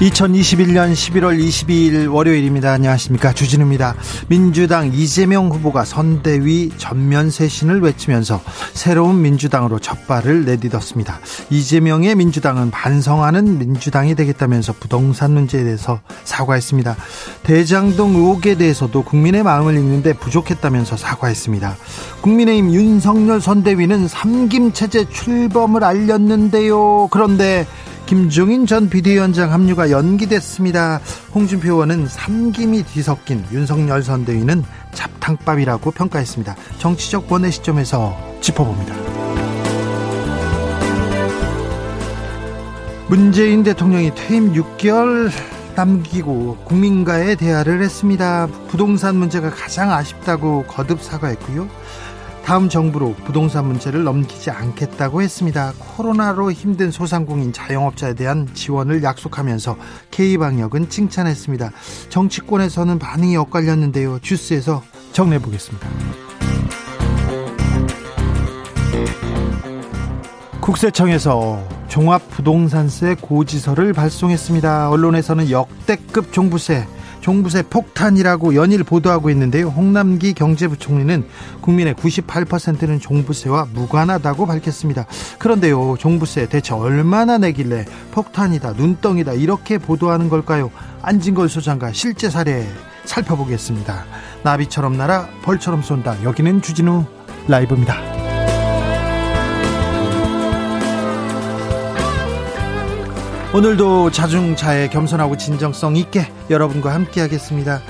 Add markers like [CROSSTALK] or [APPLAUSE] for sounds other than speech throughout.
2021년 11월 22일 월요일입니다. 안녕하십니까. 주진우입니다. 민주당 이재명 후보가 선대위 전면 쇄신을 외치면서 새로운 민주당으로 첫발을 내딛었습니다. 이재명의 민주당은 반성하는 민주당이 되겠다면서 부동산 문제에 대해서 사과했습니다. 대장동 의혹에 대해서도 국민의 마음을 읽는데 부족했다면서 사과했습니다. 국민의힘 윤석열 선대위는 삼김체제 출범을 알렸는데요. 그런데 김종인 전 비대위원장 합류가 연기됐습니다. 홍준표 의원은 삼김이 뒤섞인 윤석열 선대위는 잡탕밥이라고 평가했습니다. 정치적 원의 시점에서 짚어봅니다. 문재인 대통령이 퇴임 6개월 남기고 국민과의 대화를 했습니다. 부동산 문제가 가장 아쉽다고 거듭 사과했고요. 다음 정부로 부동산 문제를 넘기지 않겠다고 했습니다. 코로나로 힘든 소상공인 자영업자에 대한 지원을 약속하면서 K방역은 칭찬했습니다. 정치권에서는 반응이 엇갈렸는데요. 주스에서 정리해 보겠습니다. 국세청에서 종합부동산세 고지서를 발송했습니다. 언론에서는 역대급 종부세 종부세 폭탄이라고 연일 보도하고 있는데요. 홍남기 경제부총리는 국민의 98%는 종부세와 무관하다고 밝혔습니다. 그런데요, 종부세 대체 얼마나 내길래 폭탄이다, 눈덩이다 이렇게 보도하는 걸까요? 안진걸 소장과 실제 사례 살펴보겠습니다. 나비처럼 날아 벌처럼 쏜다. 여기는 주진우 라이브입니다. 오늘도 자중차에 겸손하고 진정성 있게 여러분과 함께 하겠습니다.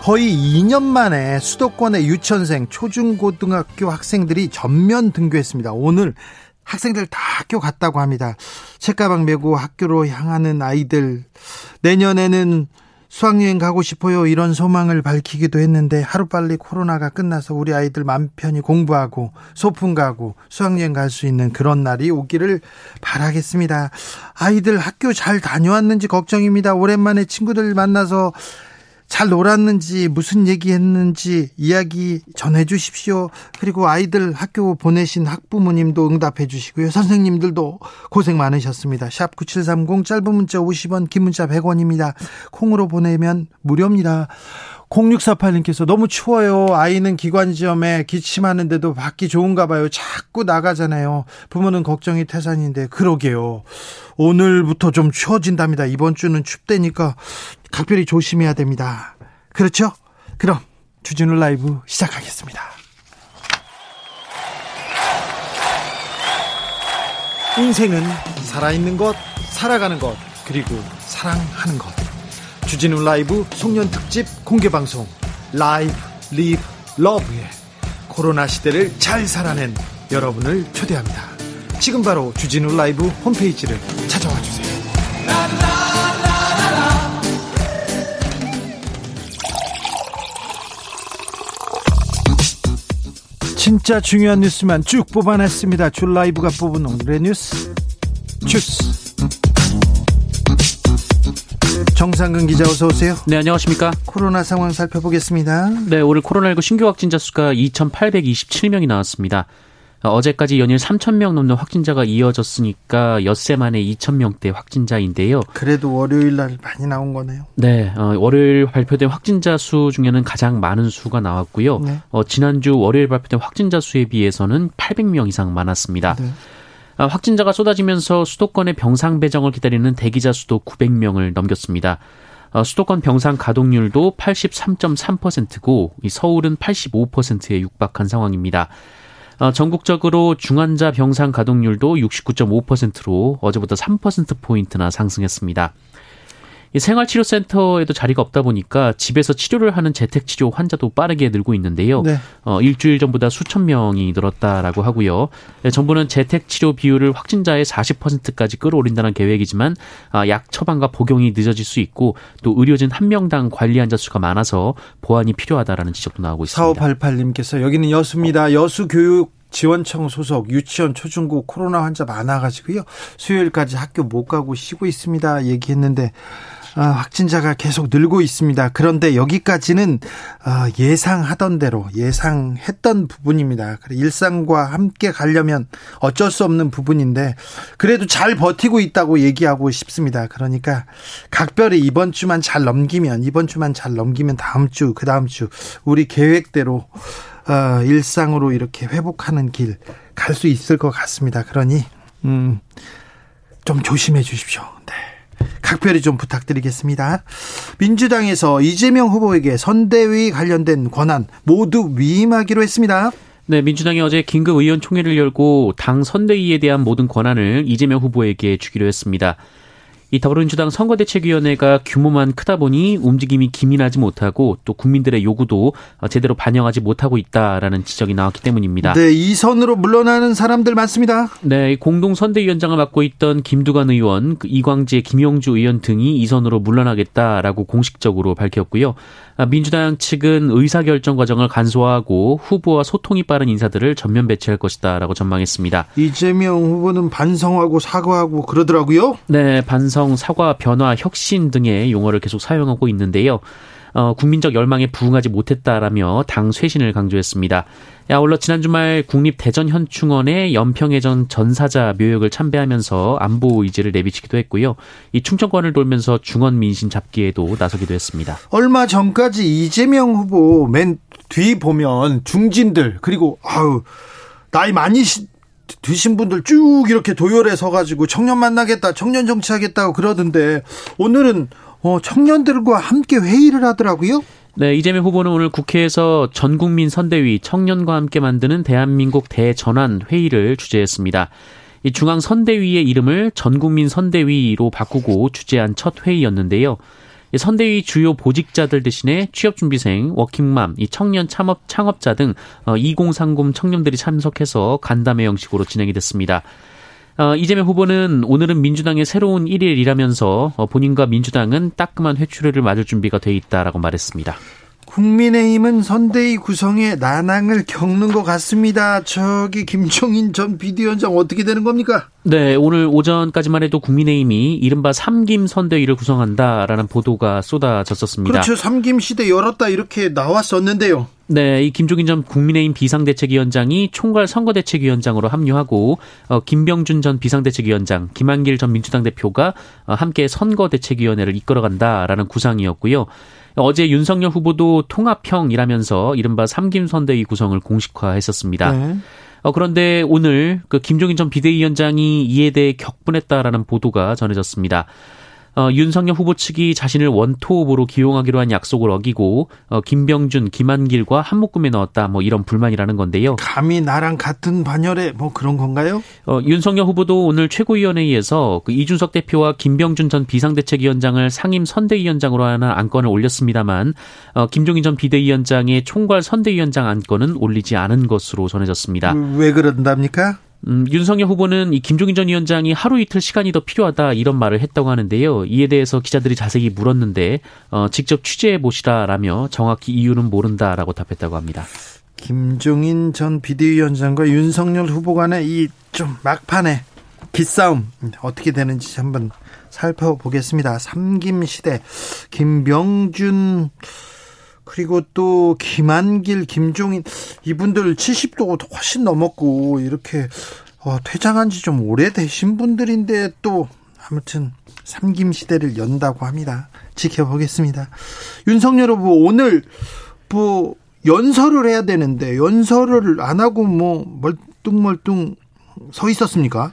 거의 2년 만에 수도권의 유치원생 초중고등학교 학생들이 전면 등교했습니다. 오늘 학생들 다 학교 갔다고 합니다. 책가방 메고 학교로 향하는 아이들 내년에는 수학여행 가고 싶어요. 이런 소망을 밝히기도 했는데 하루빨리 코로나가 끝나서 우리 아이들 맘 편히 공부하고 소풍 가고 수학여행 갈 수 있는 그런 날이 오기를 바라겠습니다. 아이들 학교 잘 다녀왔는지 걱정입니다. 오랜만에 친구들 만나서 잘 놀았는지 무슨 얘기했는지 이야기 전해 주십시오. 그리고 아이들 학교 보내신 학부모님도 응답해 주시고요. 선생님들도 고생 많으셨습니다. 샵 9730 짧은 문자 50원 긴 문자 100원입니다. 콩으로 보내면 무료입니다. 0648님께서 너무 추워요. 아이는 기관지염에 기침하는데도 밖이 좋은가 봐요. 자꾸 나가잖아요. 부모는 걱정이 태산인데 그러게요. 오늘부터 좀 추워진답니다. 이번 주는 춥대니까 각별히 조심해야 됩니다. 그렇죠? 그럼 주진우 라이브 시작하겠습니다. 인생은 살아있는 것, 살아가는 것, 그리고 사랑하는 것. 주진우 라이브 송년 특집 공개 방송 live live 러브의 코로나 시대를 잘 살아낸 여러분을 초대합니다. 지금 바로 주진우 라이브 홈페이지를 찾아와 주세요. 진짜 중요한 뉴스만 쭉 뽑아냈습니다. 줄 라이브가 뽑은 오늘의 뉴스 주스. 정상근 기자 어서 오세요. 네, 안녕하십니까? 코로나 상황 살펴보겠습니다. 네, 오늘 코로나19 신규 확진자 수가 2,827명이 나왔습니다. 어제까지 연일 3,000명 넘는 확진자가 이어졌으니까 엿새 만에 2,000명대 확진자인데요. 그래도 월요일 날 많이 나온 거네요. 네, 어, 월요일 발표된 확진자 수 중에는 가장 많은 수가 나왔고요. 네. 어, 지난주 월요일 발표된 확진자 수에 비해서는 800명 이상 많았습니다. 네. 아, 확진자가 쏟아지면서 수도권의 병상 배정을 기다리는 대기자 수도 900명을 넘겼습니다. 어, 수도권 병상 가동률도 83.3%고 서울은 85%에 육박한 상황입니다. 어, 전국적으로 중환자 병상 가동률도 69.5%로 어제보다 3%포인트나 상승했습니다. 생활치료센터에도 자리가 없다 보니까 집에서 치료를 하는 재택치료 환자도 빠르게 늘고 있는데요. 네. 어, 일주일 전보다 수천 명이 늘었다라고 하고요. 네, 정부는 재택치료 비율을 확진자의 40%까지 끌어올린다는 계획이지만 아, 약 처방과 복용이 늦어질 수 있고 또 의료진 한 명당 관리 환자 수가 많아서 보완이 필요하다라는 지적도 나오고 있습니다. 4588님께서 여기는 여수입니다. 여수 교육 지원청 소속 유치원 초중고 코로나 환자 많아가지고요. 수요일까지 학교 못 가고 쉬고 있습니다. 얘기했는데 아, 확진자가 계속 늘고 있습니다. 그런데 여기까지는 아, 예상하던 대로 예상했던 부분입니다. 일상과 함께 가려면 어쩔 수 없는 부분인데 그래도 잘 버티고 있다고 얘기하고 싶습니다. 그러니까 각별히 이번 주만 잘 넘기면 이번 주만 잘 넘기면 다음 주 그 다음 주 우리 계획대로 어, 일상으로 이렇게 회복하는 길 갈 수 있을 것 같습니다. 그러니 음, 좀 조심해 주십시오. 네. 각별히 좀 부탁드리겠습니다. 민주당에서 이재명 후보에게 선대위 관련된 권한 모두 위임하기로 했습니다. 네, 민주당이 어제 긴급 의원총회를 열고 당 선대위에 대한 모든 권한을 이재명 후보에게 주기로 했습니다. 이 더불어민주당 선거대책위원회가 규모만 크다 보니 움직임이 기민하지 못하고 또 국민들의 요구도 제대로 반영하지 못하고 있다라는 지적이 나왔기 때문입니다. 네, 이 선으로 물러나는 사람들 많습니다. 네, 공동 선대위원장을 맡고 있던 김두관 의원, 그 이광재, 김용주 의원 등이 이 선으로 물러나겠다라고 공식적으로 밝혔고요. 아, 민주당 측은 의사결정 과정을 간소화하고 후보와 소통이 빠른 인사들을 전면 배치할 것이다라고 전망했습니다. 이재명 후보는 반성하고 사과하고 그러더라고요. 네, 반성, 사과, 변화, 혁신 등의 용어를 계속 사용하고 있는데요. 어, 국민적 열망에 부응하지 못했다라며 당 쇄신을 강조했습니다. 아울러 지난 주말 국립대전현충원의 연평해전 전사자 묘역을 참배하면서 안보 의지를 내비치기도 했고요. 이 충청권을 돌면서 중원 민심 잡기에도 나서기도 했습니다. 얼마 전까지 이재명 후보 맨 뒤 보면 중진들 그리고 아우 나이 많이 드신 분들 쭉 이렇게 도열에 서가지고 청년 만나겠다, 청년 정치하겠다고 그러던데 오늘은 어, 청년들과 함께 회의를 하더라고요. 네, 이재명 후보는 오늘 국회에서 전국민 선대위 청년과 함께 만드는 대한민국 대전환 회의를 주재했습니다. 이 중앙 선대위의 이름을 전국민 선대위로 바꾸고 주재한 첫 회의였는데요. 선대위 주요 보직자들 대신에 취업준비생, 워킹맘, 이 청년 창업, 창업자 등 2030 어, 청년들이 참석해서 간담회 형식으로 진행이 됐습니다. 어, 이재명 후보는 오늘은 민주당의 새로운 1일이라면서 어, 본인과 민주당은 따끔한 회초리를 맞을 준비가 돼 있다라고 말했습니다. 국민의힘은 선대위 구성에 난항을 겪는 것 같습니다. 저기 김종인 전 비대위원장 어떻게 되는 겁니까? 네, 오늘 오전까지만 해도 국민의힘이 이른바 삼김 선대위를 구성한다라는 보도가 쏟아졌었습니다. 그렇죠. 삼김 시대 열었다 이렇게 나왔었는데요. 네, 이 김종인 전 국민의힘 비상대책위원장이 총괄 선거대책위원장으로 합류하고 어, 김병준 전 비상대책위원장, 김한길 전 민주당 대표가 어, 함께 선거대책위원회를 이끌어간다라는 구상이었고요. 어제 윤석열 후보도 통합형이라면서 이른바 삼김선대위 구성을 공식화했었습니다. 네. 어, 그런데 오늘 그 김종인 전 비대위원장이 이에 대해 격분했다라는 보도가 전해졌습니다. 어, 윤석열 후보 측이 자신을 원토 후보로 기용하기로 한 약속을 어기고 어, 김병준, 김한길과 한 묶음에 넣었다. 뭐 이런 불만이라는 건데요. 감히 나랑 같은 반열에 뭐 그런 건가요? 어, 윤석열 후보도 오늘 최고위원회의에서 그 이준석 대표와 김병준 전 비상대책위원장을 상임 선대위원장으로 하는 안건을 올렸습니다만 어, 김종인 전 비대위원장의 총괄 선대위원장 안건은 올리지 않은 것으로 전해졌습니다. 왜 그런답니까? 음, 윤석열 후보는 이 김종인 전 위원장이 하루 이틀 시간이 더 필요하다 이런 말을 했다고 하는데요. 이에 대해서 기자들이 자세히 물었는데 어, 직접 취재해 보시라라며 정확히 이유는 모른다라고 답했다고 합니다. 김종인 전 비대위원장과 윤석열 후보 간의 이 좀 막판에 기싸움 어떻게 되는지 한번 살펴보겠습니다. 삼김 시대 김병준 그리고 또 김한길, 김종인 이분들 70도 훨씬 넘었고 이렇게 어, 퇴장한 지 좀 오래되신 분들인데 또 아무튼 삼김 시대를 연다고 합니다. 지켜보겠습니다. 윤석열 후보 오늘 뭐 연설을 해야 되는데 연설을 안 하고 뭐 멀뚱멀뚱 서 있었습니까?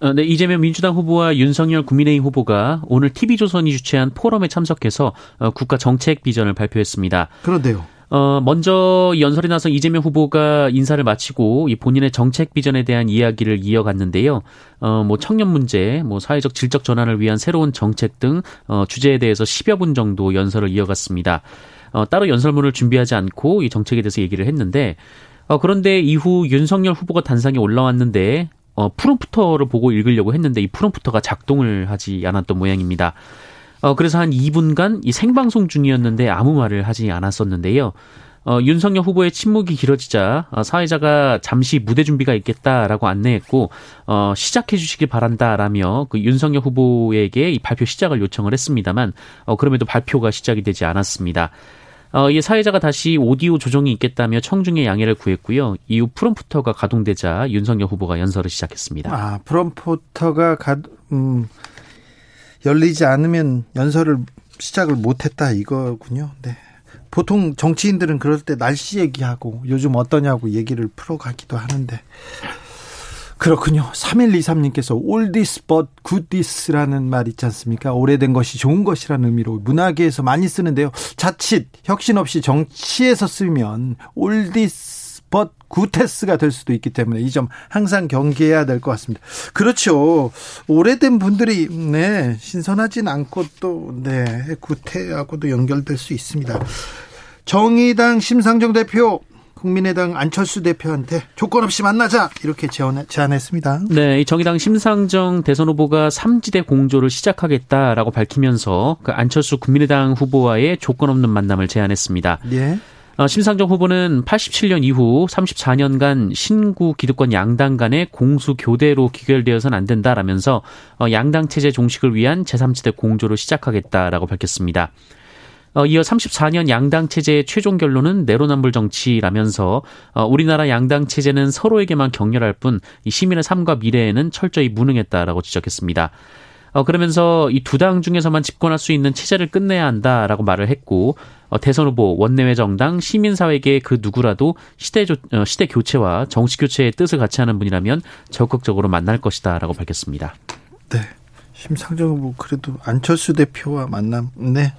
어, 네, 이재명 민주당 후보와 윤석열 국민의힘 후보가 오늘 TV조선이 주최한 포럼에 참석해서 어, 국가 정책 비전을 발표했습니다. 그런데요. 어, 먼저 연설에 나서 이재명 후보가 인사를 마치고 이 본인의 정책 비전에 대한 이야기를 이어갔는데요. 어, 뭐 청년 문제, 뭐 사회적 질적 전환을 위한 새로운 정책 등 어, 주제에 대해서 10여 분 정도 연설을 이어갔습니다. 어, 따로 연설문을 준비하지 않고 이 정책에 대해서 얘기를 했는데 어, 그런데 이후 윤석열 후보가 단상에 올라왔는데 어, 프롬프터를 보고 읽으려고 했는데 이 프롬프터가 작동을 하지 않았던 모양입니다. 어, 그래서 한 2분간 이 생방송 중이었는데 아무 말을 하지 않았었는데요. 어, 윤석열 후보의 침묵이 길어지자 어, 사회자가 잠시 무대 준비가 있겠다라고 안내했고 어, 시작해 주시길 바란다라며 그 윤석열 후보에게 이 발표 시작을 요청을 했습니다만 어, 그럼에도 발표가 시작이 되지 않았습니다. 어, 이 사회자가 다시 오디오 조정이 있겠다며 청중의 양해를 구했고요. 이후 프롬프터가 가동되자 윤석열 후보가 연설을 시작했습니다. 아, 프롬프터가 가, 음, 열리지 않으면 연설을 시작을 못했다 이거군요. 네. 보통 정치인들은 그럴 때 날씨 얘기하고 요즘 어떠냐고 얘기를 풀어가기도 하는데 그렇군요. 3123님께서 올디스 but 굿디스라는 말 있지 않습니까? 오래된 것이 좋은 것이라는 의미로 문화계에서 많이 쓰는데요. 자칫 혁신 없이 정치에서 쓰면 oldies but 구태스가 될 수도 있기 때문에 이 점 항상 경계해야 될 것 같습니다. 그렇죠. 오래된 분들이 네 신선하진 않고 또네 구태하고도 연결될 수 있습니다. 정의당 심상정 대표 국민의당 안철수 대표한테 조건 없이 만나자 이렇게 제안했습니다. 네, 정의당 심상정 대선 후보가 삼지대 공조를 시작하겠다라고 밝히면서 그 안철수 국민의당 후보와의 조건 없는 만남을 제안했습니다. 예. 어, 심상정 후보는 87년 이후 34년간 신구 기득권 양당 간의 공수 교대로 귀결되어서는 안 된다라면서 어, 양당 체제 종식을 위한 제3지대 공조를 시작하겠다라고 밝혔습니다. 어, 이어 34년 양당 체제의 최종 결론은 내로남불 정치라면서 어, 우리나라 양당 체제는 서로에게만 격렬할 뿐 시민의 삶과 미래에는 철저히 무능했다라고 지적했습니다. 어, 그러면서 이 두 당 중에서만 집권할 수 있는 체제를 끝내야 한다라고 말을 했고 어, 대선 후보, 원내외 정당, 시민사회계 그 누구라도 시대 조, 어, 시대 교체와 정치 교체의 뜻을 같이 하는 분이라면 적극적으로 만날 것이다라고 밝혔습니다. 네. 심상정 후보 그래도 안철수 대표와 만남 네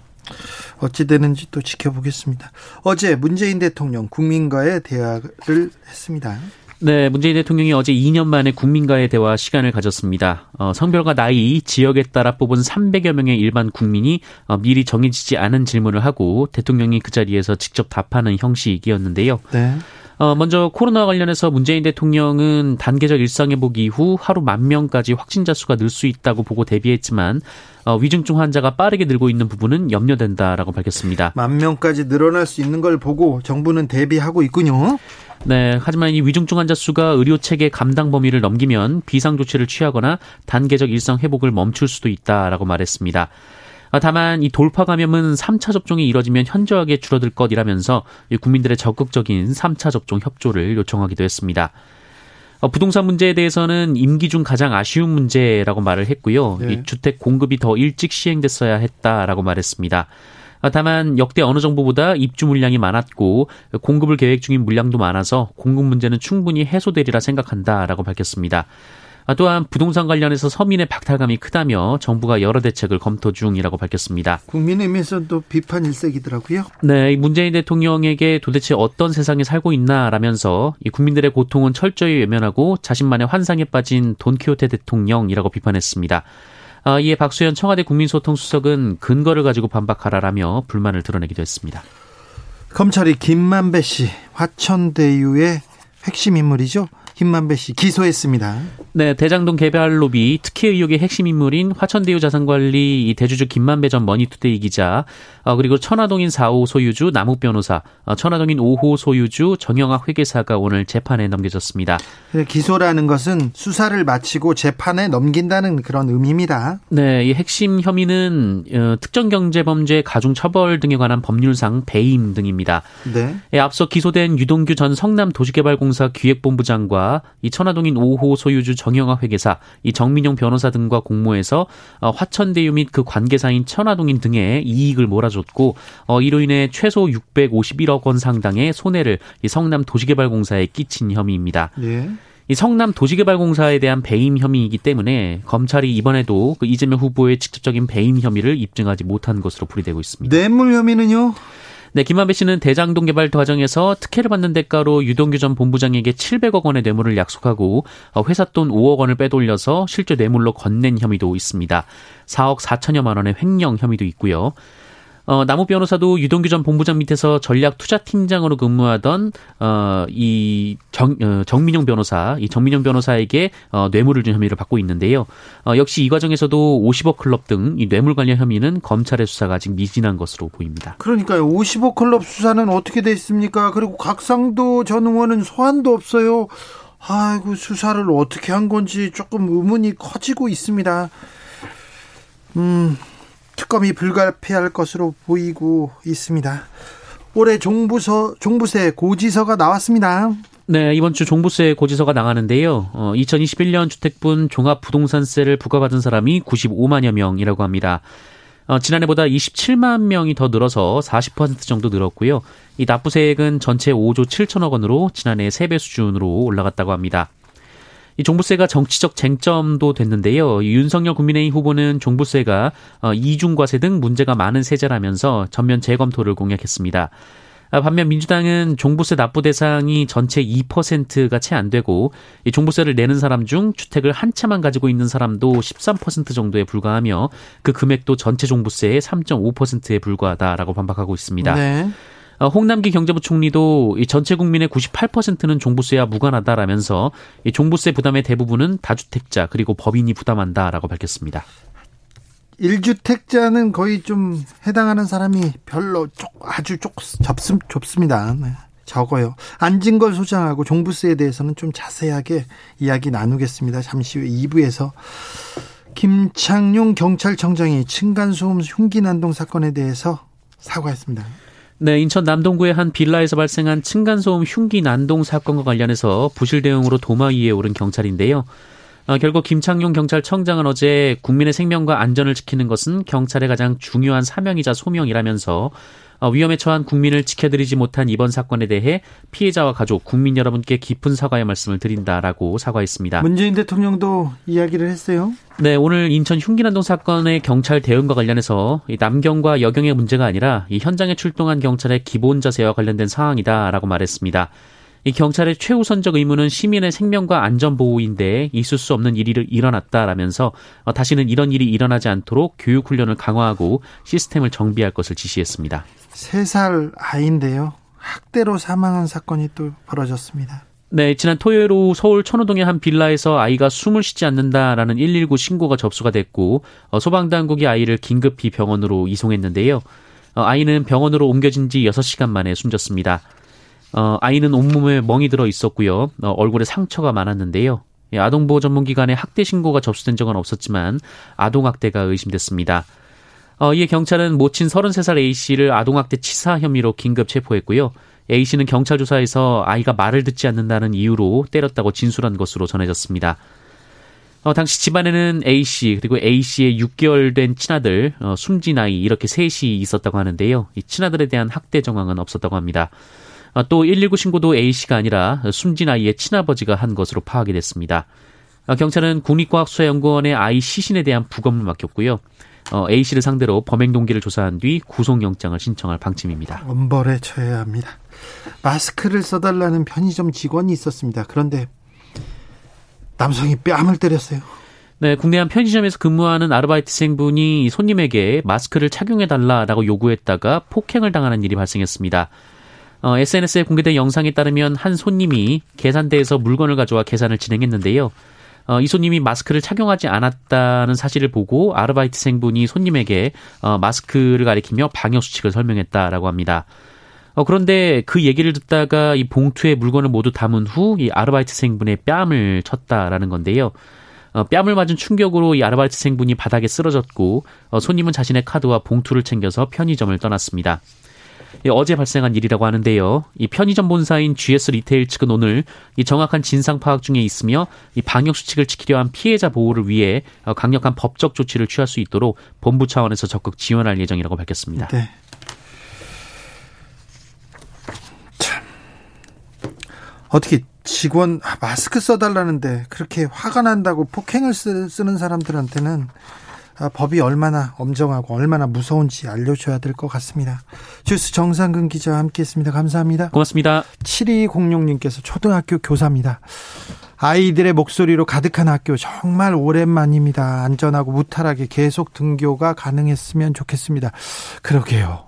어찌 되는지 또 지켜보겠습니다. 어제 문재인 대통령 국민과의 대화를 했습니다. 네, 문재인 대통령이 어제 2년 만에 국민과의 대화 시간을 가졌습니다. 어, 성별과 나이, 지역에 따라 뽑은 300여 명의 일반 국민이 어, 미리 정해지지 않은 질문을 하고 대통령이 그 자리에서 직접 답하는 형식이었는데요. 네. 어, 먼저 코로나 관련해서 문재인 대통령은 단계적 일상회복 이후 하루 만 명까지 확진자 수가 늘 수 있다고 보고 대비했지만 어, 위중증 환자가 빠르게 늘고 있는 부분은 염려된다라고 밝혔습니다. 만 명까지 늘어날 수 있는 걸 보고 정부는 대비하고 있군요. 네, 하지만 이 위중증 환자 수가 의료 체계 감당 범위를 넘기면 비상 조치를 취하거나 단계적 일상 회복을 멈출 수도 있다라고 말했습니다. 아, 다만 이 돌파 감염은 3차 접종이 이뤄지면 현저하게 줄어들 것이라면서 국민들의 적극적인 3차 접종 협조를 요청하기도 했습니다. 어, 부동산 문제에 대해서는 임기 중 가장 아쉬운 문제라고 말을 했고요. 네. 이 주택 공급이 더 일찍 시행됐어야 했다라고 말했습니다. 아, 다만 역대 어느 정부보다 입주 물량이 많았고 공급을 계획 중인 물량도 많아서 공급 문제는 충분히 해소되리라 생각한다라고 밝혔습니다. 아, 또한 부동산 관련해서 서민의 박탈감이 크다며 정부가 여러 대책을 검토 중이라고 밝혔습니다. 국민의힘에서도 비판 일색이더라고요. 네, 문재인 대통령에게 도대체 어떤 세상에 살고 있나라면서 이 국민들의 고통은 철저히 외면하고 자신만의 환상에 빠진 돈키호테 대통령이라고 비판했습니다. 아, 이에 박수현 청와대 국민소통수석은 근거를 가지고 반박하라라며 불만을 드러내기도 했습니다. 검찰이 김만배 씨 화천대유의 핵심 인물이죠. 김만배 씨 기소했습니다. 네, 대장동 개발 로비 특혜 의혹의 핵심 인물인 화천대유 자산관리 대주주 김만배 전 머니투데이 기자, 어, 그리고 천화동인 4호 소유주 남욱 변호사, 어, 천화동인 5호 소유주 정영학 회계사가 오늘 재판에 넘겨졌습니다. 기소라는 것은 수사를 마치고 재판에 넘긴다는 그런 의미입니다. 네, 이 핵심 혐의는 어, 특정 경제범죄 가중 처벌 등에 관한 법률상 배임 등입니다. 네. 예, 앞서 기소된 유동규 전 성남도시개발공사 기획본부장과 이 천화동인 5호 소유주 정영학 회계사, 이 정민용 변호사 등과 공모해서 어, 화천대유 및 그 관계사인 천화동인 등의 이익을 몰아줬 고 어, 이로 인해 최소 651억 원 상당의 손해를 이 성남 도시개발공사에 끼친 혐의입니다. 예. 이 성남 도시개발공사에 대한 배임 혐의이기 때문에 검찰이 이번에도 그 이재명 후보의 직접적인 배임 혐의를 입증하지 못한 것으로 풀이되고 있습니다. 뇌물 혐의는요? 네, 김만배 씨는 대장동 개발 과정에서 특혜를 받는 대가로 유동규 전 본부장에게 700억 원의 뇌물을 약속하고 어, 회사 돈 5억 원을 빼돌려서 실제 뇌물로 건넨 혐의도 있습니다. 4억 4천여만 원의 횡령 혐의도 있고요. 어, 남우 변호사도 유동규 전 본부장 밑에서 전략 투자팀장으로 근무하던 어, 이 정, 어, 정민용 변호사, 이 정민용 변호사에게 어, 뇌물을 준 혐의를 받고 있는데요. 어, 역시 이 과정에서도 50억 클럽 등 이 뇌물 관련 혐의는 검찰의 수사가 아직 미진한 것으로 보입니다. 그러니까요. 50억 클럽 수사는 어떻게 돼 있습니까? 그리고 각상도 전 의원은 소환도 없어요. 아이고 수사를 어떻게 한 건지 조금 의문이 커지고 있습니다. 음, 특검이 불가피할 것으로 보이고 있습니다. 올해 종부서 종부세 고지서가 나왔습니다. 네, 이번 주 종부세 고지서가 나가는데요. 어, 2021년 주택분 종합부동산세를 부과받은 사람이 95만여 명이라고 합니다. 어, 지난해보다 27만 명이 더 늘어서 40% 정도 늘었고요. 이 납부세액은 전체 5조 7천억 원으로 지난해 3배 수준으로 올라갔다고 합니다. 이 종부세가 정치적 쟁점도 됐는데요. 윤석열 국민의힘 후보는 종부세가 어, 이중과세 등 문제가 많은 세제라면서 전면 재검토를 공약했습니다. 아, 반면 민주당은 종부세 납부 대상이 전체 2%가 채 안 되고 이 종부세를 내는 사람 중 주택을 한 채만 가지고 있는 사람도 13% 정도에 불과하며 그 금액도 전체 종부세의 3.5%에 불과하다라고 반박하고 있습니다. 네. 어, 홍남기 경제부 총리도 전체 국민의 98%는 종부세와 무관하다라면서 종부세 부담의 대부분은 다주택자 그리고 법인이 부담한다라고 밝혔습니다. 1주택자는 거의 좀 해당하는 사람이 별로 아주 좁, 좁습니다. 네, 적어요. 안진걸 소장하고 종부세에 대해서는 좀 자세하게 이야기 나누겠습니다. 잠시 후 2부에서 김창룡 경찰청장이 층간소음 흉기 난동 사건에 대해서 사과했습니다. 네, 인천 남동구의 한 빌라에서 발생한 층간소음 흉기 난동 사건과 관련해서 부실 대응으로 도마 위에 오른 경찰인데요. 어, 결국 김창룡 경찰청장은 어제 국민의 생명과 안전을 지키는 것은 경찰의 가장 중요한 사명이자 소명이라면서 어, 위험에 처한 국민을 지켜드리지 못한 이번 사건에 대해 피해자와 가족, 국민 여러분께 깊은 사과의 말씀을 드린다라고 사과했습니다. 문재인 대통령도 이야기를 했어요. 네, 오늘 인천 흉기난동 사건의 경찰 대응과 관련해서 남경과 여경의 문제가 아니라 이 현장에 출동한 경찰의 기본 자세와 관련된 상황이다라고 말했습니다. 이 경찰의 최우선적 의무는 시민의 생명과 안전 보호인데 있을 수 없는 일이 일어났다라면서 어, 다시는 이런 일이 일어나지 않도록 교육 훈련을 강화하고 시스템을 정비할 것을 지시했습니다. 3살 아이인데요. 학대로 사망한 사건이 또 벌어졌습니다. 네, 지난 토요일 오후 서울 천호동의 한 빌라에서 아이가 숨을 쉬지 않는다라는 119 신고가 접수가 됐고 어, 소방당국이 아이를 긴급히 병원으로 이송했는데요. 어, 아이는 병원으로 옮겨진 지 6시간 만에 숨졌습니다. 어, 아이는 온몸에 멍이 들어 있었고요. 어, 얼굴에 상처가 많았는데요. 예, 아동보호 전문기관에 학대 신고가 접수된 적은 없었지만 아동학대가 의심됐습니다. 어, 이에 경찰은 모친 33살 A씨를 아동학대 치사 혐의로 긴급 체포했고요. A씨는 경찰 조사에서 아이가 말을 듣지 않는다는 이유로 때렸다고 진술한 것으로 전해졌습니다. 어, 당시 집안에는 A씨 그리고 A씨의 6개월 된 친아들 어, 숨진 아이 이렇게 셋이 있었다고 하는데요. 이 친아들에 대한 학대 정황은 없었다고 합니다. 아, 또119 신고도 A씨가 아니라 숨진 아이의 친아버지가 한 것으로 파악이 됐습니다. 아, 경찰은 국립과학수사연구원의 아이 시신에 대한 부검을 맡겼고요. 어, A씨를 상대로 범행 동기를 조사한 뒤 구속영장을 신청할 방침입니다. 엄벌에 처해야 합니다. 마스크를 써달라는 편의점 직원이 있었습니다. 그런데 남성이 뺨을 때렸어요. 네, 국내 한 편의점에서 근무하는 아르바이트생분이 손님에게 마스크를 착용해달라라고 요구했다가 폭행을 당하는 일이 발생했습니다. 어, SNS에 공개된 영상에 따르면 한 손님이 계산대에서 물건을 가져와 계산을 진행했는데요. 어, 이 손님이 마스크를 착용하지 않았다는 사실을 보고 아르바이트생분이 손님에게 어, 마스크를 가리키며 방역 수칙을 설명했다라고 합니다. 어, 그런데 그 얘기를 듣다가 이 봉투에 물건을 모두 담은 후 이 아르바이트생분의 뺨을 쳤다라는 건데요. 어, 뺨을 맞은 충격으로 이 아르바이트생분이 바닥에 쓰러졌고 어, 손님은 자신의 카드와 봉투를 챙겨서 편의점을 떠났습니다. 어제 발생한 일이라고 하는데요. 이 편의점 본사인 GS 리테일 측은 오늘 이 정확한 진상 파악 중에 있으며 이 방역 수칙을 지키려 한 피해자 보호를 위해 어, 강력한 법적 조치를 취할 수 있도록 본부 차원에서 적극 지원할 예정이라고 밝혔습니다. 네. 참 어떻게 직원 마스크 써달라는데 그렇게 화가 난다고 폭행을 쓰 는 사람들한테는 아, 법이 얼마나 엄정하고 얼마나 무서운지 알려줘야 될 것 같습니다. 주스 정상근 기자와 함께했습니다. 감사합니다. 고맙습니다. 7206님께서 초등학교 교사입니다. 아이들의 목소리로 가득한 학교 정말 오랜만입니다. 안전하고 무탈하게 계속 등교가 가능했으면 좋겠습니다. 그러게요.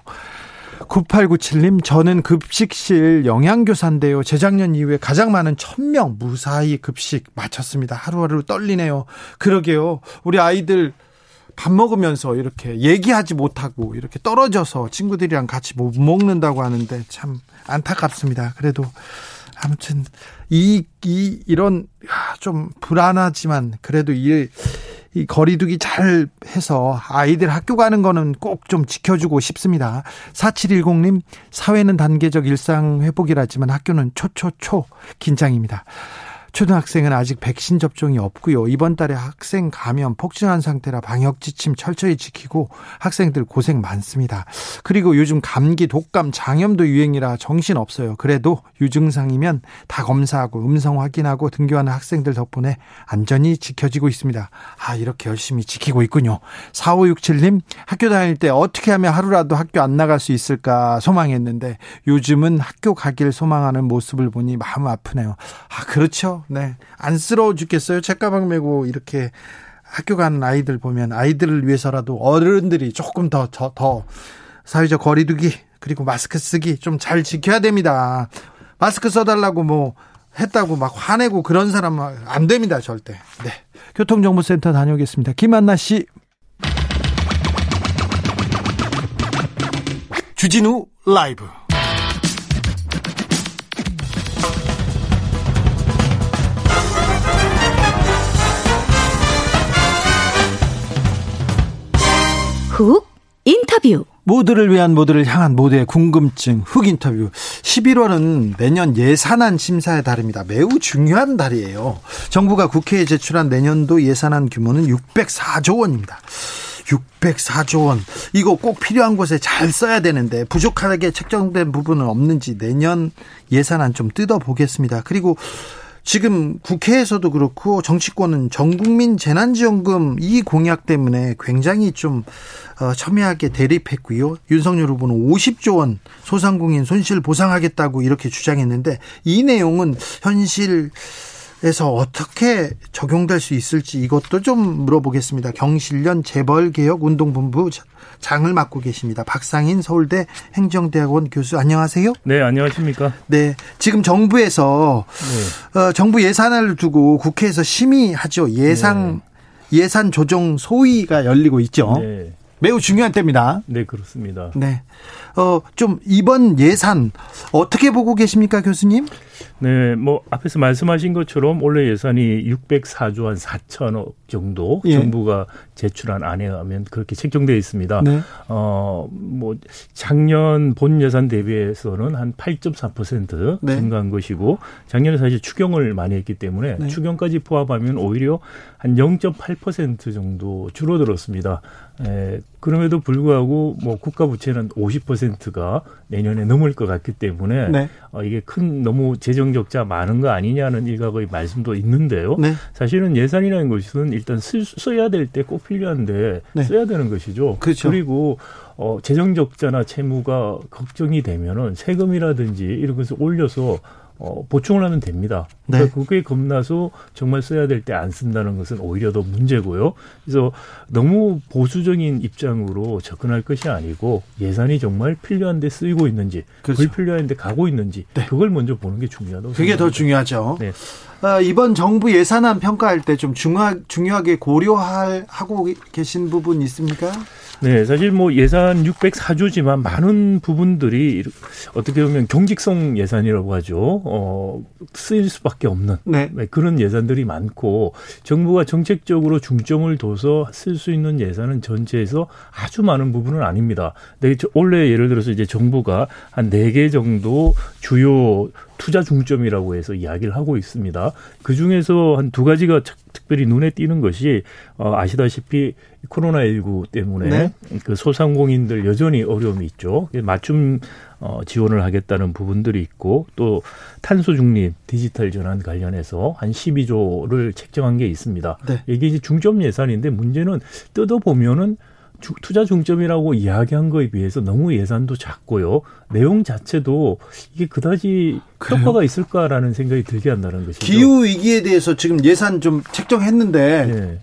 9897님, 저는 급식실 영양교사인데요. 재작년 이후에 가장 많은 1000명 무사히 급식 마쳤습니다. 하루하루 떨리네요. 그러게요. 우리 아이들 밥 먹으면서 이렇게 얘기하지 못하고 이렇게 떨어져서 친구들이랑 같이 못 먹는다고 하는데 참 안타깝습니다. 그래도 아무튼 이, 이, 이런, 좀 불안하지만 그래도 이, 이 거리두기 잘 해서 아이들 학교 가는 거는 꼭 좀 지켜주고 싶습니다. 4710님, 사회는 단계적 일상 회복이라지만 학교는 초초초 긴장입니다. 초등학생은 아직 백신 접종이 없고요. 이번 달에 학생 감염 폭증한 상태라 방역 지침 철저히 지키고 학생들 고생 많습니다. 그리고 요즘 감기, 독감, 장염도 유행이라 정신 없어요. 그래도 유증상이면 다 검사하고 음성 확인하고 등교하는 학생들 덕분에 안전히 지켜지고 있습니다. 아, 이렇게 열심히 지키고 있군요. 4567님, 학교 다닐 때 어떻게 하면 하루라도 학교 안 나갈 수 있을까 소망했는데 요즘은 학교 가길 소망하는 모습을 보니 마음 아프네요. 아, 그렇죠. 네. 안쓰러워 죽겠어요. 책가방 메고 이렇게 학교 가는 아이들 보면 아이들을 위해서라도 어른들이 조금 더, 더, 더 사회적 거리두기 그리고 마스크 쓰기 좀 잘 지켜야 됩니다. 마스크 써달라고 뭐 했다고 막 화내고 그런 사람은 안 됩니다. 절대. 네. 교통정보센터 다녀오겠습니다. 김한나 씨. 주진우 라이브. 인터뷰 모두를 위한 모두를 향한 모두의 궁금증 훅 인터뷰 11월은 내년 예산안 심사의 달입니다. 매우 중요한 달이에요. 정부가 국회에 제출한 내년도 예산안 규모는 604조 원입니다. 604조 원. 이거 꼭 필요한 곳에 잘 써야 되는데 부족하게 책정된 부분은 없는지 내년 예산안 좀 뜯어보겠습니다. 그리고 지금 국회에서도 그렇고 정치권은 전국민 재난지원금 이 공약 때문에 굉장히 좀 어, 첨예하게 대립했고요. 윤석열 후보는 50조 원 소상공인 손실 보상하겠다고 이렇게 주장했는데 이 내용은 현실 에서 어떻게 적용될 수 있을지 이것도 좀 물어보겠습니다. 경실련 재벌개혁 운동본부 장을 맡고 계십니다. 박상인 서울대 행정대학원 교수 안녕하세요. 네, 안녕하십니까? 네, 지금 정부에서 네. 어, 정부 예산을 두고 국회에서 심의하죠. 예상 네. 예산 조정 소위가 열리고 있죠. 네. 매우 중요한 때입니다. 네, 그렇습니다. 네. 어, 좀 이번 예산 어떻게 보고 계십니까, 교수님? 네, 뭐 앞에서 말씀하신 것처럼 올해 예산이 604조 한 4천억 정도 예. 정부가 제출한 안에 하면 그렇게 책정되어 있습니다. 네. 어, 뭐 작년 본 예산 대비해서는 한 8.4% 네. 증가한 것이고 작년에 사실 추경을 많이 했기 때문에 네. 추경까지 포함하면 오히려 한 0.8% 정도 줄어들었습니다. 에, 그럼에도 불구하고 뭐 국가 부채는 50%가 내년에 넘을 것 같기 때문에 네. 어, 이게 큰 너무 재정 적자 많은 거 아니냐는 일각의 말씀도 있는데요. 네. 사실은 예산이라는 것은 일단 쓰, 써야 될 때 꼭 필요한데 네. 써야 되는 것이죠. 그렇죠. 그리고 어, 재정 적자나 채무가 걱정이 되면은 세금이라든지 이런 것을 올려서 어, 보충을 하면 됩니다. 네. 그러니까 그게 겁나서 정말 써야 될 때 안 쓴다는 것은 오히려 더 문제고요. 그래서 너무 보수적인 입장으로 접근할 것이 아니고 예산이 정말 필요한데 쓰이고 있는지, 그렇죠. 불필요한데 가고 있는지 네. 그걸 먼저 보는 게 중요하다고. 그게 생각합니다. 더 중요하죠. 네. 어, 이번 정부 예산안 평가할 때 좀 중요하게 고려하고 계신 부분 있습니까? 네, 사실 뭐 예산 604조지만 많은 부분들이 어떻게 보면 경직성 예산이라고 하죠. 어, 쓰일 수밖에 없는 네. 네. 그런 예산들이 많고 정부가 정책적으로 중점을 둬서 쓸 수 있는 예산은 전체에서 아주 많은 부분은 아닙니다. 네, 원래 예를 들어서 이제 정부가 한 네 개 정도 주요 투자 중점이라고 해서 이야기를 하고 있습니다. 그 중에서 한 두 가지가 특별히 눈에 띄는 것이 어, 아시다시피 코로나19 때문에 네. 그 소상공인들 여전히 어려움이 있죠. 맞춤 어, 지원을 하겠다는 부분들이 있고 또 탄소 중립 디지털 전환 관련해서 한 12조를 책정한 게 있습니다. 네. 이게 이제 중점 예산인데 문제는 뜯어 보면은 투자 중점이라고 이야기한 거에 비해서 너무 예산도 작고요. 내용 자체도 이게 그다지 그래요? 효과가 있을까라는 생각이 들게 한다는 것이죠. 기후 위기에 대해서 지금 예산 좀 책정했는데 네.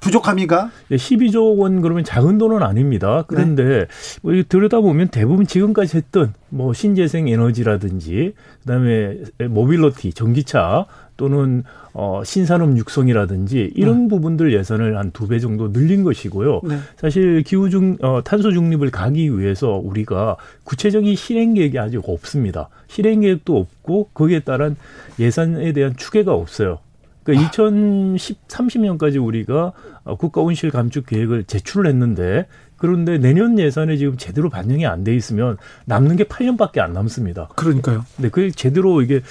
부족합니까? 네, 12조 원 그러면 작은 돈은 아닙니다. 그런데 네. 뭐 들여다보면 대부분 지금까지 했던 뭐 신재생 에너지라든지 그다음에 모빌러티 전기차 또는 어 신산업 육성이라든지 이런 네. 부분들 예산을 한 두 배 정도 늘린 것이고요. 네. 사실 기후 중 어, 탄소 중립을 가기 위해서 우리가 구체적인 실행 계획이 아직 없습니다. 실행 계획도 없고 거기에 따른 예산에 대한 추계가 없어요. 그러니까 2010, 30년까지 우리가 어, 국가 온실 감축 계획을 제출을 했는데 그런데 내년 예산에 지금 제대로 반영이 안 돼 있으면 남는 게 8년밖에 안 남습니다. 그러니까요. 네, 그게 제대로 이게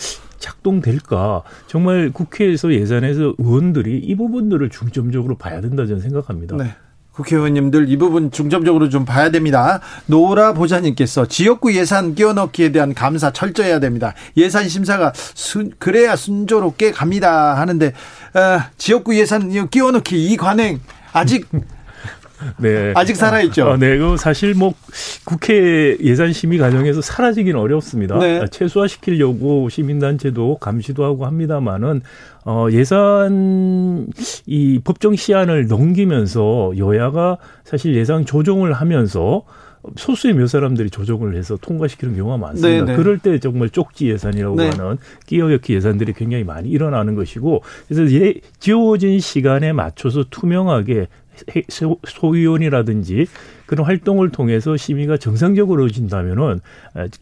작동될까? 정말 국회에서 예산에서 의원들이 이 부분들을 중점적으로 봐야 된다 저는 생각합니다. 네. 국회의원님들 이 부분 중점적으로 좀 봐야 됩니다. 노라 보좌님께서 지역구 예산 끼워넣기에 대한 감사 철저해야 됩니다. 예산 심사가 순, 그래야 순조롭게 갑니다 하는데 어, 지역구 예산 끼워넣기 이 관행 아직 [LAUGHS] 네. 아직 살아있죠. 아, 네. 그 사실 뭐 국회 예산 심의 과정에서 사라지기는 어렵습니다. 네. 최소화시키려고 시민단체도 감시도 하고 합니다만은 어, 예산 이 법정 시한을 넘기면서 여야가 사실 예산 조정을 하면서 소수의 몇 사람들이 조정을 해서 통과시키는 경우가 많습니다. 네네. 네. 그럴 때 정말 쪽지 예산이라고 네. 하는 끼어넣기 예산들이 굉장히 많이 일어나는 것이고 그래서 예, 지어진 시간에 맞춰서 투명하게 소위원이라든지 그런 활동을 통해서 심의가 정상적으로 진다면은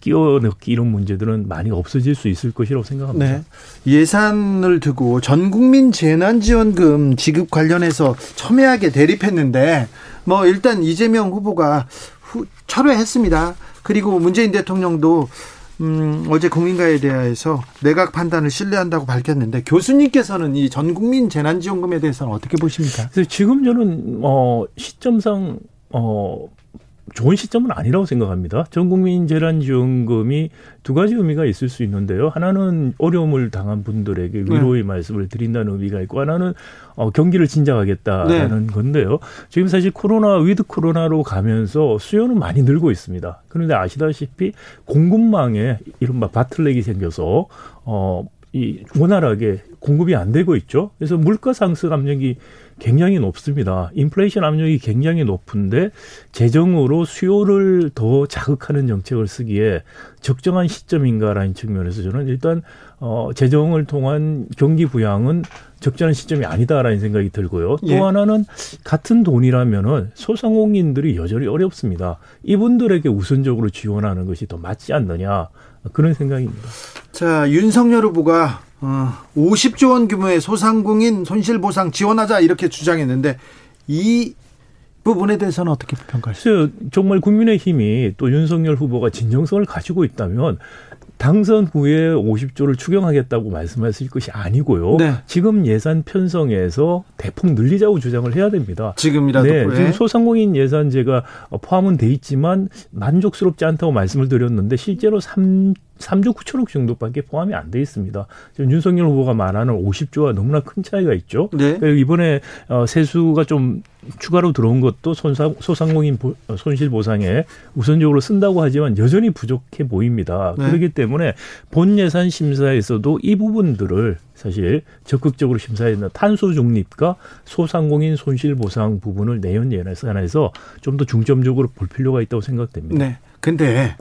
끼워 넣기 이런 문제들은 많이 없어질 수 있을 것이라고 생각합니다. 네. 예산을 두고 전 국민 재난지원금 지급 관련해서 첨예하게 대립했는데 뭐 일단 이재명 후보가 후, 철회했습니다. 그리고 문재인 대통령도 음, 어제 국민가에 대해서 내각 판단을 신뢰한다고 밝혔는데 교수님께서는 이 전 국민 재난지원금에 대해서는 어떻게 보십니까? 지금 저는 어 시점상 어 좋은 시점은 아니라고 생각합니다. 전 국민 재난지원금이 두 가지 의미가 있을 수 있는데요. 하나는 어려움을 당한 분들에게 네. 위로의 네. 말씀을 드린다는 의미가 있고 하나는 어, 경기를 진작하겠다라는 네. 건데요. 지금 사실 코로나 위드 코로나로 가면서 수요는 많이 늘고 있습니다. 그런데 아시다시피 공급망에 이른바 바틀렉이 생겨서 어, 이 원활하게 공급이 안 되고 있죠. 그래서 물가 상승 압력이 굉장히 높습니다. 인플레이션 압력이 굉장히 높은데 재정으로 수요를 더 자극하는 정책을 쓰기에 적정한 시점인가라는 측면에서 저는 일단 어 재정을 통한 경기 부양은 적절한 시점이 아니다라는 생각이 들고요. 또 예. 하나는 같은 돈이라면은 소상공인들이 여전히 어렵습니다. 이분들에게 우선적으로 지원하는 것이 더 맞지 않느냐 그런 생각입니다. 자 윤석열 후보가 어, 50조 원 규모의 소상공인 손실보상 지원하자 이렇게 주장했는데 이 부분에 대해서는 어떻게 평가하세요? 정말 국민의힘이 또 윤석열 후보가 진정성을 가지고 있다면 당선 후에 50조를 추경하겠다고 말씀하실 것이 아니고요. 네. 지금 예산 편성에서 대폭 늘리자고 주장을 해야 됩니다. 지금이라도 네, 지금 소상공인 예산제가 포함은 돼 있지만 만족스럽지 않다고 말씀을 드렸는데 실제로 3 3조 9천억 정도밖에 포함이 안 돼 있습니다. 지금 윤석열 후보가 말하는 50조와 너무나 큰 차이가 있죠. 네. 그리고 이번에 어, 세수가 좀 추가로 들어온 것도 손상, 소상공인 어, 손실 보상에 우선적으로 쓴다고 하지만 여전히 부족해 보입니다. 네. 그렇기 때문에 본 예산 심사에서도 이 부분들을 사실 적극적으로 된다. 탄소 중립과 소상공인 손실 보상 부분을 내년 예산에서 좀 더 중점적으로 볼 필요가 있다고 생각됩니다. 네. 근데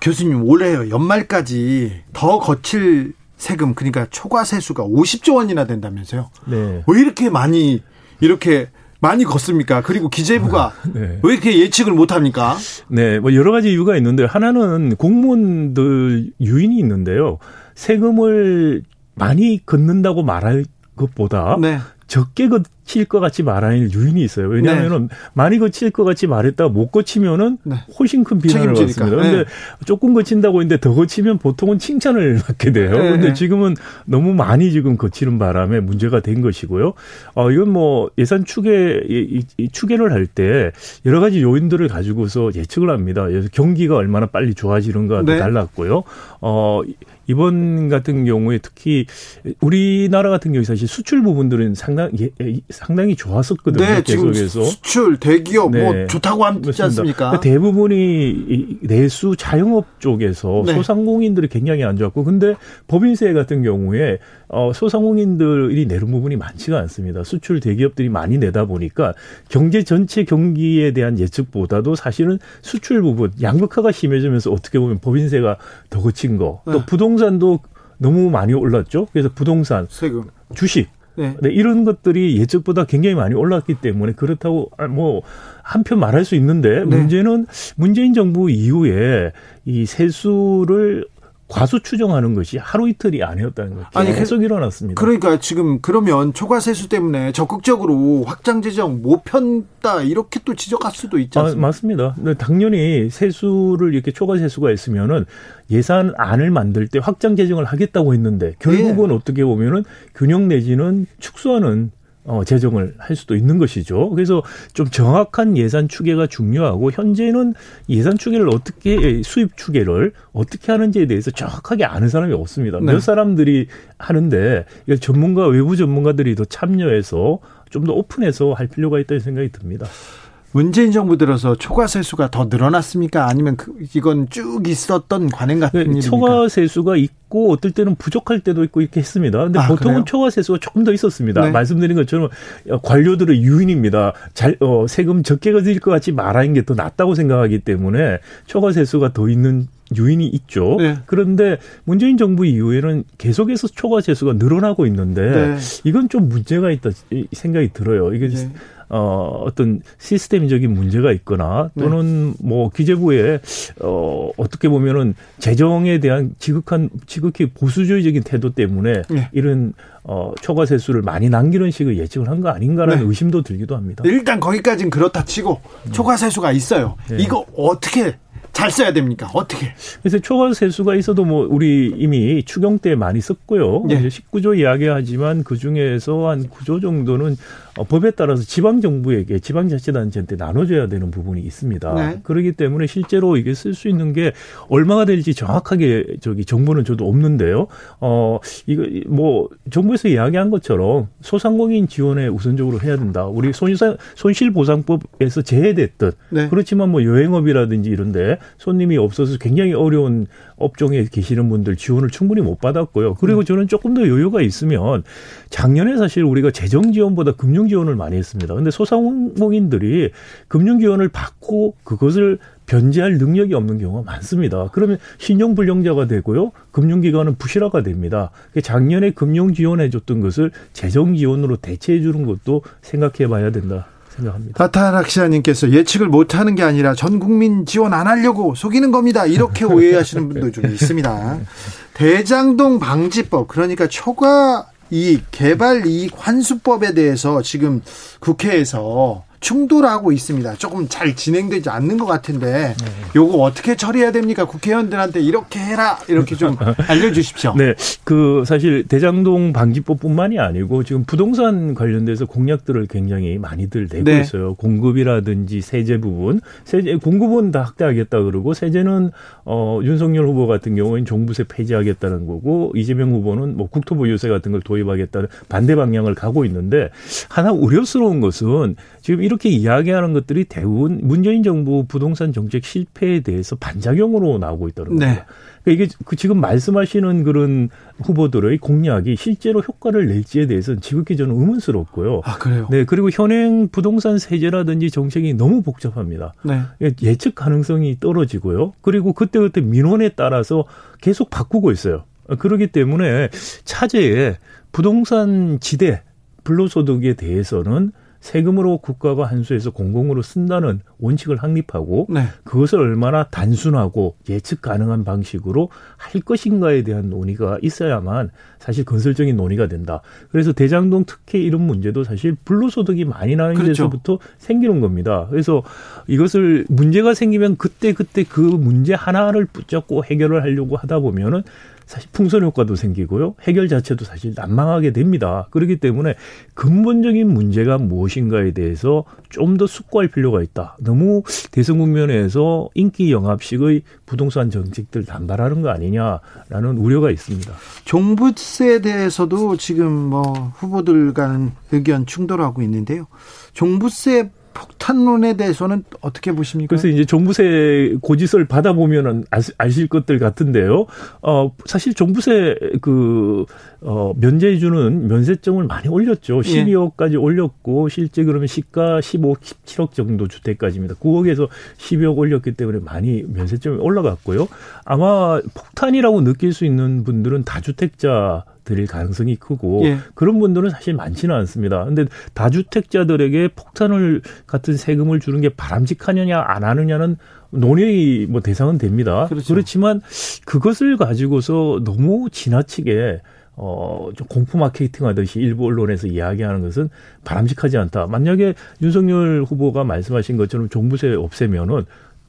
교수님 올해 연말까지 더 거칠 세금 그러니까 초과 세수가 50조 원이나 된다면서요? 네. 왜 이렇게 많이 이렇게 많이 걷습니까? 그리고 기재부가 [LAUGHS] 네. 왜 이렇게 예측을 못 합니까? 네, 뭐 여러 가지 이유가 있는데 하나는 공무원들 유인이 있는데요. 세금을 많이 걷는다고 말할 것보다 네. 적게 걷칠것 같이 말하는 유인이 있어요. 왜냐하면은 네. 많이 거칠 것 같이 말했다가 못 거치면은 네. 훨씬 큰 비난을 책임지니까. 받습니다. 그런데 네. 조금 거친다고 했는데 더 거치면 보통은 칭찬을 [LAUGHS] 받게 돼요. 그런데 네. 지금은 너무 많이 지금 거치는 바람에 문제가 된 것이고요. 어, 이건 뭐 예산 추계, 이, 이 추계를 할 때 여러 가지 요인들을 가지고서 예측을 합니다. 경기가 얼마나 빨리 좋아지는가 도 네. 달랐고요. 어, 이번 같은 경우에 특히 우리나라 같은 경우에 사실 수출 부분들은 상당 히 상당히 좋았었거든요. 네, 계속해서 수출 대기업 뭐 네. 뭐 좋다고 하지 않습니까? 그러니까 대부분이 내수 자영업 쪽에서 네. 소상공인들이 굉장히 안 좋았고 근데 법인세 같은 경우에 어, 소상공인들이 내는 부분이 많지가 않습니다. 수출 대기업들이 많이 내다 보니까 경제 전체 경기에 대한 예측보다도 사실은 수출 부분 양극화가 심해지면서 어떻게 보면 법인세가 더 거친 거, 또 네. 부동 산도 너무 많이 올랐죠. 그래서 부동산, 세금, 주식 네. 네. 이런 것들이 예측보다 굉장히 많이 올랐기 때문에 그렇다고 아, 뭐 한편 말할 수 있는데 네. 문제는 문재인 정부 이후에 이 세수를 과수 추정하는 것이 하루 이틀이 아니었다는 거 아니, 계속 일어났습니다. 그러니까 지금 그러면 초과 세수 때문에 적극적으로 확장 재정 못 편다 이렇게 또 지적할 수도 있지 않습니까? 아, 맞습니다. 당연히 세수를 이렇게 초과 세수가 있으면은 예산안을 만들 때 확장 재정을 하겠다고 했는데 결국은 예. 어떻게 보면은 균형 내지는 축소하는 어, 재정을 할 수도 있는 것이죠. 그래서 좀 정확한 예산 추계가 중요하고 현재는 예산 추계를 어떻게 수입 추계를 어떻게 하는지에 대해서 정확하게 아는 사람이 없습니다. 네. 몇 사람들이 하는데 전문가 외부 전문가들이 더 참여해서 좀 더 오픈해서 할 필요가 있다는 생각이 듭니다. 문재인 정부 들어서 초과 세수가 더 늘어났습니까? 아니면 그, 이건 쭉 있었던 관행 같은 네, 일입니까? 초과 세수가 있고 어떨 때는 부족할 때도 있고 이렇게 했습니다. 근데 아, 보통은 그래요? 초과 세수가 조금 더 있었습니다. 네. 말씀드린 것처럼 관료들의 유인입니다. 잘 어, 세금 적게 거질 것 같이 말하는 게더 낫다고 생각하기 때문에 초과 세수가 더 있는 유인이 있죠. 네. 그런데 문재인 정부 이후에는 계속해서 초과 세수가 늘어나고 있는데 네. 이건 좀 문제가 있다 생각이 들어요. 이게 네. 어, 어떤 시스템적인 문제가 있거나 또는 네. 뭐 기재부에 어, 어떻게 보면은 재정에 대한 지극한 지극히 보수주의적인 태도 때문에 네. 이런 어, 초과 세수를 많이 남기는 식의 예측을 한 거 아닌가라는 네. 의심도 들기도 합니다. 일단 거기까지는 그렇다 치고 초과 세수가 있어요. 네. 이거 어떻게 잘 써야 됩니까? 어떻게? 그래서 초과 세수가 있어도 뭐 우리 이미 추경 때 많이 썼고요. 네. 19조 이야기하지만 그 중에서 한 9조 정도는 어, 법에 따라서 지방 정부에게 지방 자치단체한테 나눠줘야 되는 부분이 있습니다. 네. 그렇기 때문에 실제로 이게 쓸 수 있는 게 얼마가 될지 정확하게 저기 정보는 저도 없는데요. 어 이거 뭐 정부에서 이야기한 것처럼 소상공인 지원에 우선적으로 해야 된다. 우리 손실 손실보상법에서 제외됐듯 네. 그렇지만 뭐 여행업이라든지 이런데 손님이 없어서 굉장히 어려운 업종에 계시는 분들 지원을 충분히 못 받았고요. 그리고 네. 저는 조금 더 여유가 있으면 작년에 사실 우리가 재정 지원보다 금융 지원을 많이 했습니다. 근데 소상공인들이 금융 지원을 받고 그것을 변제할 능력이 없는 경우가 많습니다. 그러면 신용 불량자가 되고요. 금융기관은 부실화가 됩니다. 작년에 금융 지원해 줬던 것을 재정 지원으로 대체해 주는 것도 생각해 봐야 된다. 생각합니다. 나타락 시아님께서 예측을 못하는 게 아니라 전 국민 지원 안 하려고 속이는 겁니다. 이렇게 오해하시는 분도 좀 있습니다. 대장동 방지법 그러니까 초과 이익 개발 이익 환수법에 대해서 지금 국회에서 충돌하고 있습니다. 조금 잘 진행되지 않는 것 같은데 네. 요거 어떻게 처리해야 됩니까? 국회의원들한테 이렇게 해라 이렇게 좀 [LAUGHS] 알려주십시오. 네, 그 사실 대장동 방지법뿐만이 아니고 지금 부동산 관련돼서 공약들을 굉장히 많이들 내고 네. 있어요. 공급이라든지 세제 부분, 세제 공급은 다 확대하겠다 그러고 세제는 어 윤석열 후보 같은 경우에는 종부세 폐지하겠다는 거고 이재명 후보는 뭐 국토부 유세 같은 걸 도입하겠다는 반대 방향을 가고 있는데 하나 우려스러운 것은 지금 이렇게 이야기하는 것들이 대부분 문재인 정부 부동산 정책 실패에 대해서 반작용으로 나오고 겁니다. 네. 그러니까 이게 그 지금 말씀하시는 그런 후보들의 공약이 실제로 효과를 낼지에 대해서는 지극히 저는 의문스럽고요. 아, 그래요? 네. 그리고 현행 부동산 세제라든지 정책이 너무 복잡합니다. 네. 예측 가능성이 떨어지고요. 그리고 그때그때 민원에 따라서 계속 바꾸고 있어요. 그렇기 때문에 차제에 부동산 지대 불로소득에 대해서는 세금으로 국가가 한수해서 공공으로 쓴다는 원칙을 확립하고 네. 그것을 얼마나 단순하고 예측 가능한 방식으로 할 것인가에 대한 논의가 있어야만 사실 건설적인 논의가 된다. 그래서 대장동 특혜 이런 문제도 사실 불로소득이 많이 나는 그렇죠. 데서부터 생기는 겁니다. 그래서 이것을 문제가 생기면 그때 그때 그 문제 하나를 붙잡고 해결을 하려고 하다 보면은 사실 풍선 효과도 생기고요. 해결 자체도 사실 난망하게 됩니다. 그렇기 때문에 근본적인 문제가 무엇인가에 대해서 좀 더 숙고할 필요가 있다. 너무 대선 국면에서 인기 영합식의 부동산 정책들 단발하는 거 아니냐라는 우려가 있습니다. 종부세에 대해서도 지금 뭐 후보들 간 의견 충돌하고 있는데요. 종부세 폭탄론에 대해서는 어떻게 보십니까? 그래서 이제 종부세 고지서를 받아보면은 아실 것들 같은데요. 어, 사실 종부세 그, 어, 면제해주는 면세점을 많이 올렸죠. 12억까지 예. 올렸고, 실제 그러면 시가 15, 17억 정도 주택까지입니다. 9억에서 12억 올렸기 때문에 많이 면세점이 올라갔고요. 아마 폭탄이라고 느낄 수 있는 분들은 다주택자 드릴 가능성이 크고 예. 그런 분들은 사실 많지는 않습니다. 근데 다주택자들에게 폭탄을 같은 세금을 주는 게 바람직하느냐 안 하느냐는 논의 뭐 대상은 됩니다. 그렇죠. 그렇지만 그것을 가지고서 너무 지나치게 어, 좀 공포 마케팅 하듯이 일부 언론에서 이야기하는 것은 바람직하지 않다. 만약에 윤석열 후보가 말씀하신 것처럼 종부세 없애면은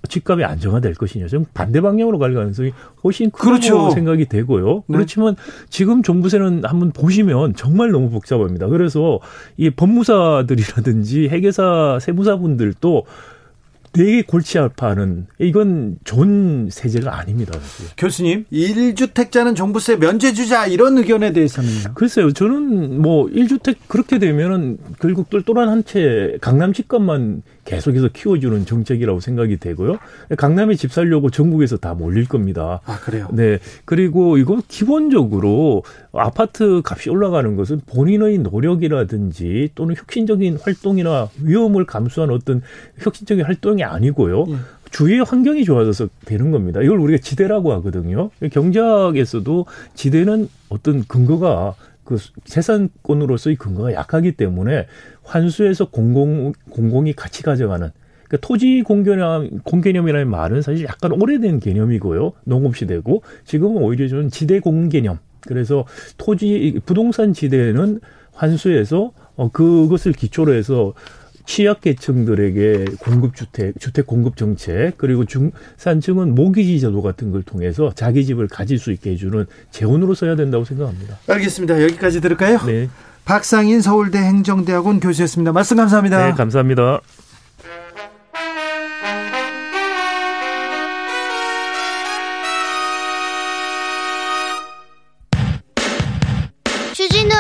집값이 안정화될 것이냐. 좀 반대 방향으로 갈 가능성이 훨씬 크다고 그렇죠. 생각이 되고요. 네. 그렇지만 지금 종부세는 한번 보시면 정말 너무 복잡합니다. 그래서 이 법무사들이라든지 [LAUGHS] 회계사 세무사분들도 되게 골치 아파하는 이건 좋은 세제가 아닙니다. 사실. 교수님, 1주택자는 종부세 면제 주자 이런 의견에 대해서는요. 글쎄요. 저는 뭐 1주택 그렇게 되면은 결국 똘똘한 한 채 강남 집값만 계속해서 키워주는 정책이라고 생각이 되고요. 강남에 집 살려고 전국에서 다 몰릴 겁니다. 아, 그래요? 네. 그리고 이거 기본적으로 아파트 값이 올라가는 것은 본인의 노력이라든지 또는 혁신적인 활동이나 위험을 감수한 어떤 혁신적인 활동이 아니고요. 예. 주위의 환경이 좋아져서 되는 겁니다. 이걸 우리가 지대라고 하거든요. 경제학에서도 지대는 어떤 근거가 그 재산권으로서의 근거가 약하기 때문에 환수에서 공공 공공이 같이 가져가는 그러니까 토지 공개념 공개념이라는 말은 사실 약간 오래된 개념이고요. 농업 시대고 지금은 오히려 좀 지대 공개념. 그래서 토지 부동산 지대는 환수해서 어 그것을 기초로 해서 취약계층들에게 공급주택, 주택 공급 정책, 그리고 중산층은 모기지 제도 같은 걸 통해서 자기 집을 가질 수 있게 해주는 재원으로 써야 된다고 생각합니다. 알겠습니다. 여기까지 들을까요? 네. 박상인 서울대 행정대학원 교수였습니다. 말씀 감사합니다. 네, 감사합니다.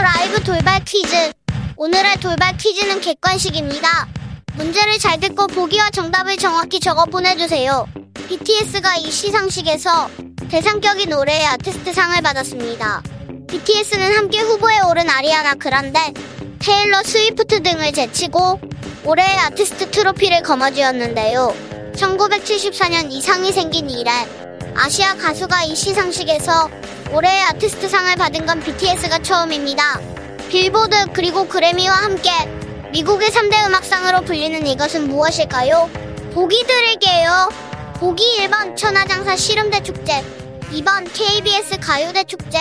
라이브 돌발 퀴즈. 오늘의 돌발 퀴즈는 객관식입니다. 문제를 잘 듣고 보기와 정답을 정확히 적어 보내주세요. BTS가 이 시상식에서 대상격인 올해의 아티스트 상을 받았습니다. BTS는 함께 후보에 오른 아리아나 그란데, 테일러 스위프트 등을 제치고 올해의 아티스트 트로피를 거머쥐었는데요. 1974년 이 상이 생긴 이래 아시아 가수가 이 시상식에서 올해의 아티스트 상을 받은 건 BTS가 처음입니다. 빌보드 그리고 그래미와 함께 미국의 3대 음악상으로 불리는 이것은 무엇일까요? 보기 드릴게요. 보기 1번 천하장사 씨름대 축제 2번 KBS 가요대 축제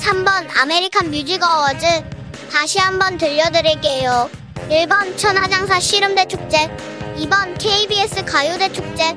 3번 아메리칸 뮤직 어워즈 다시 한번 들려드릴게요. 1번 천하장사 씨름대 축제 2번 KBS 가요대 축제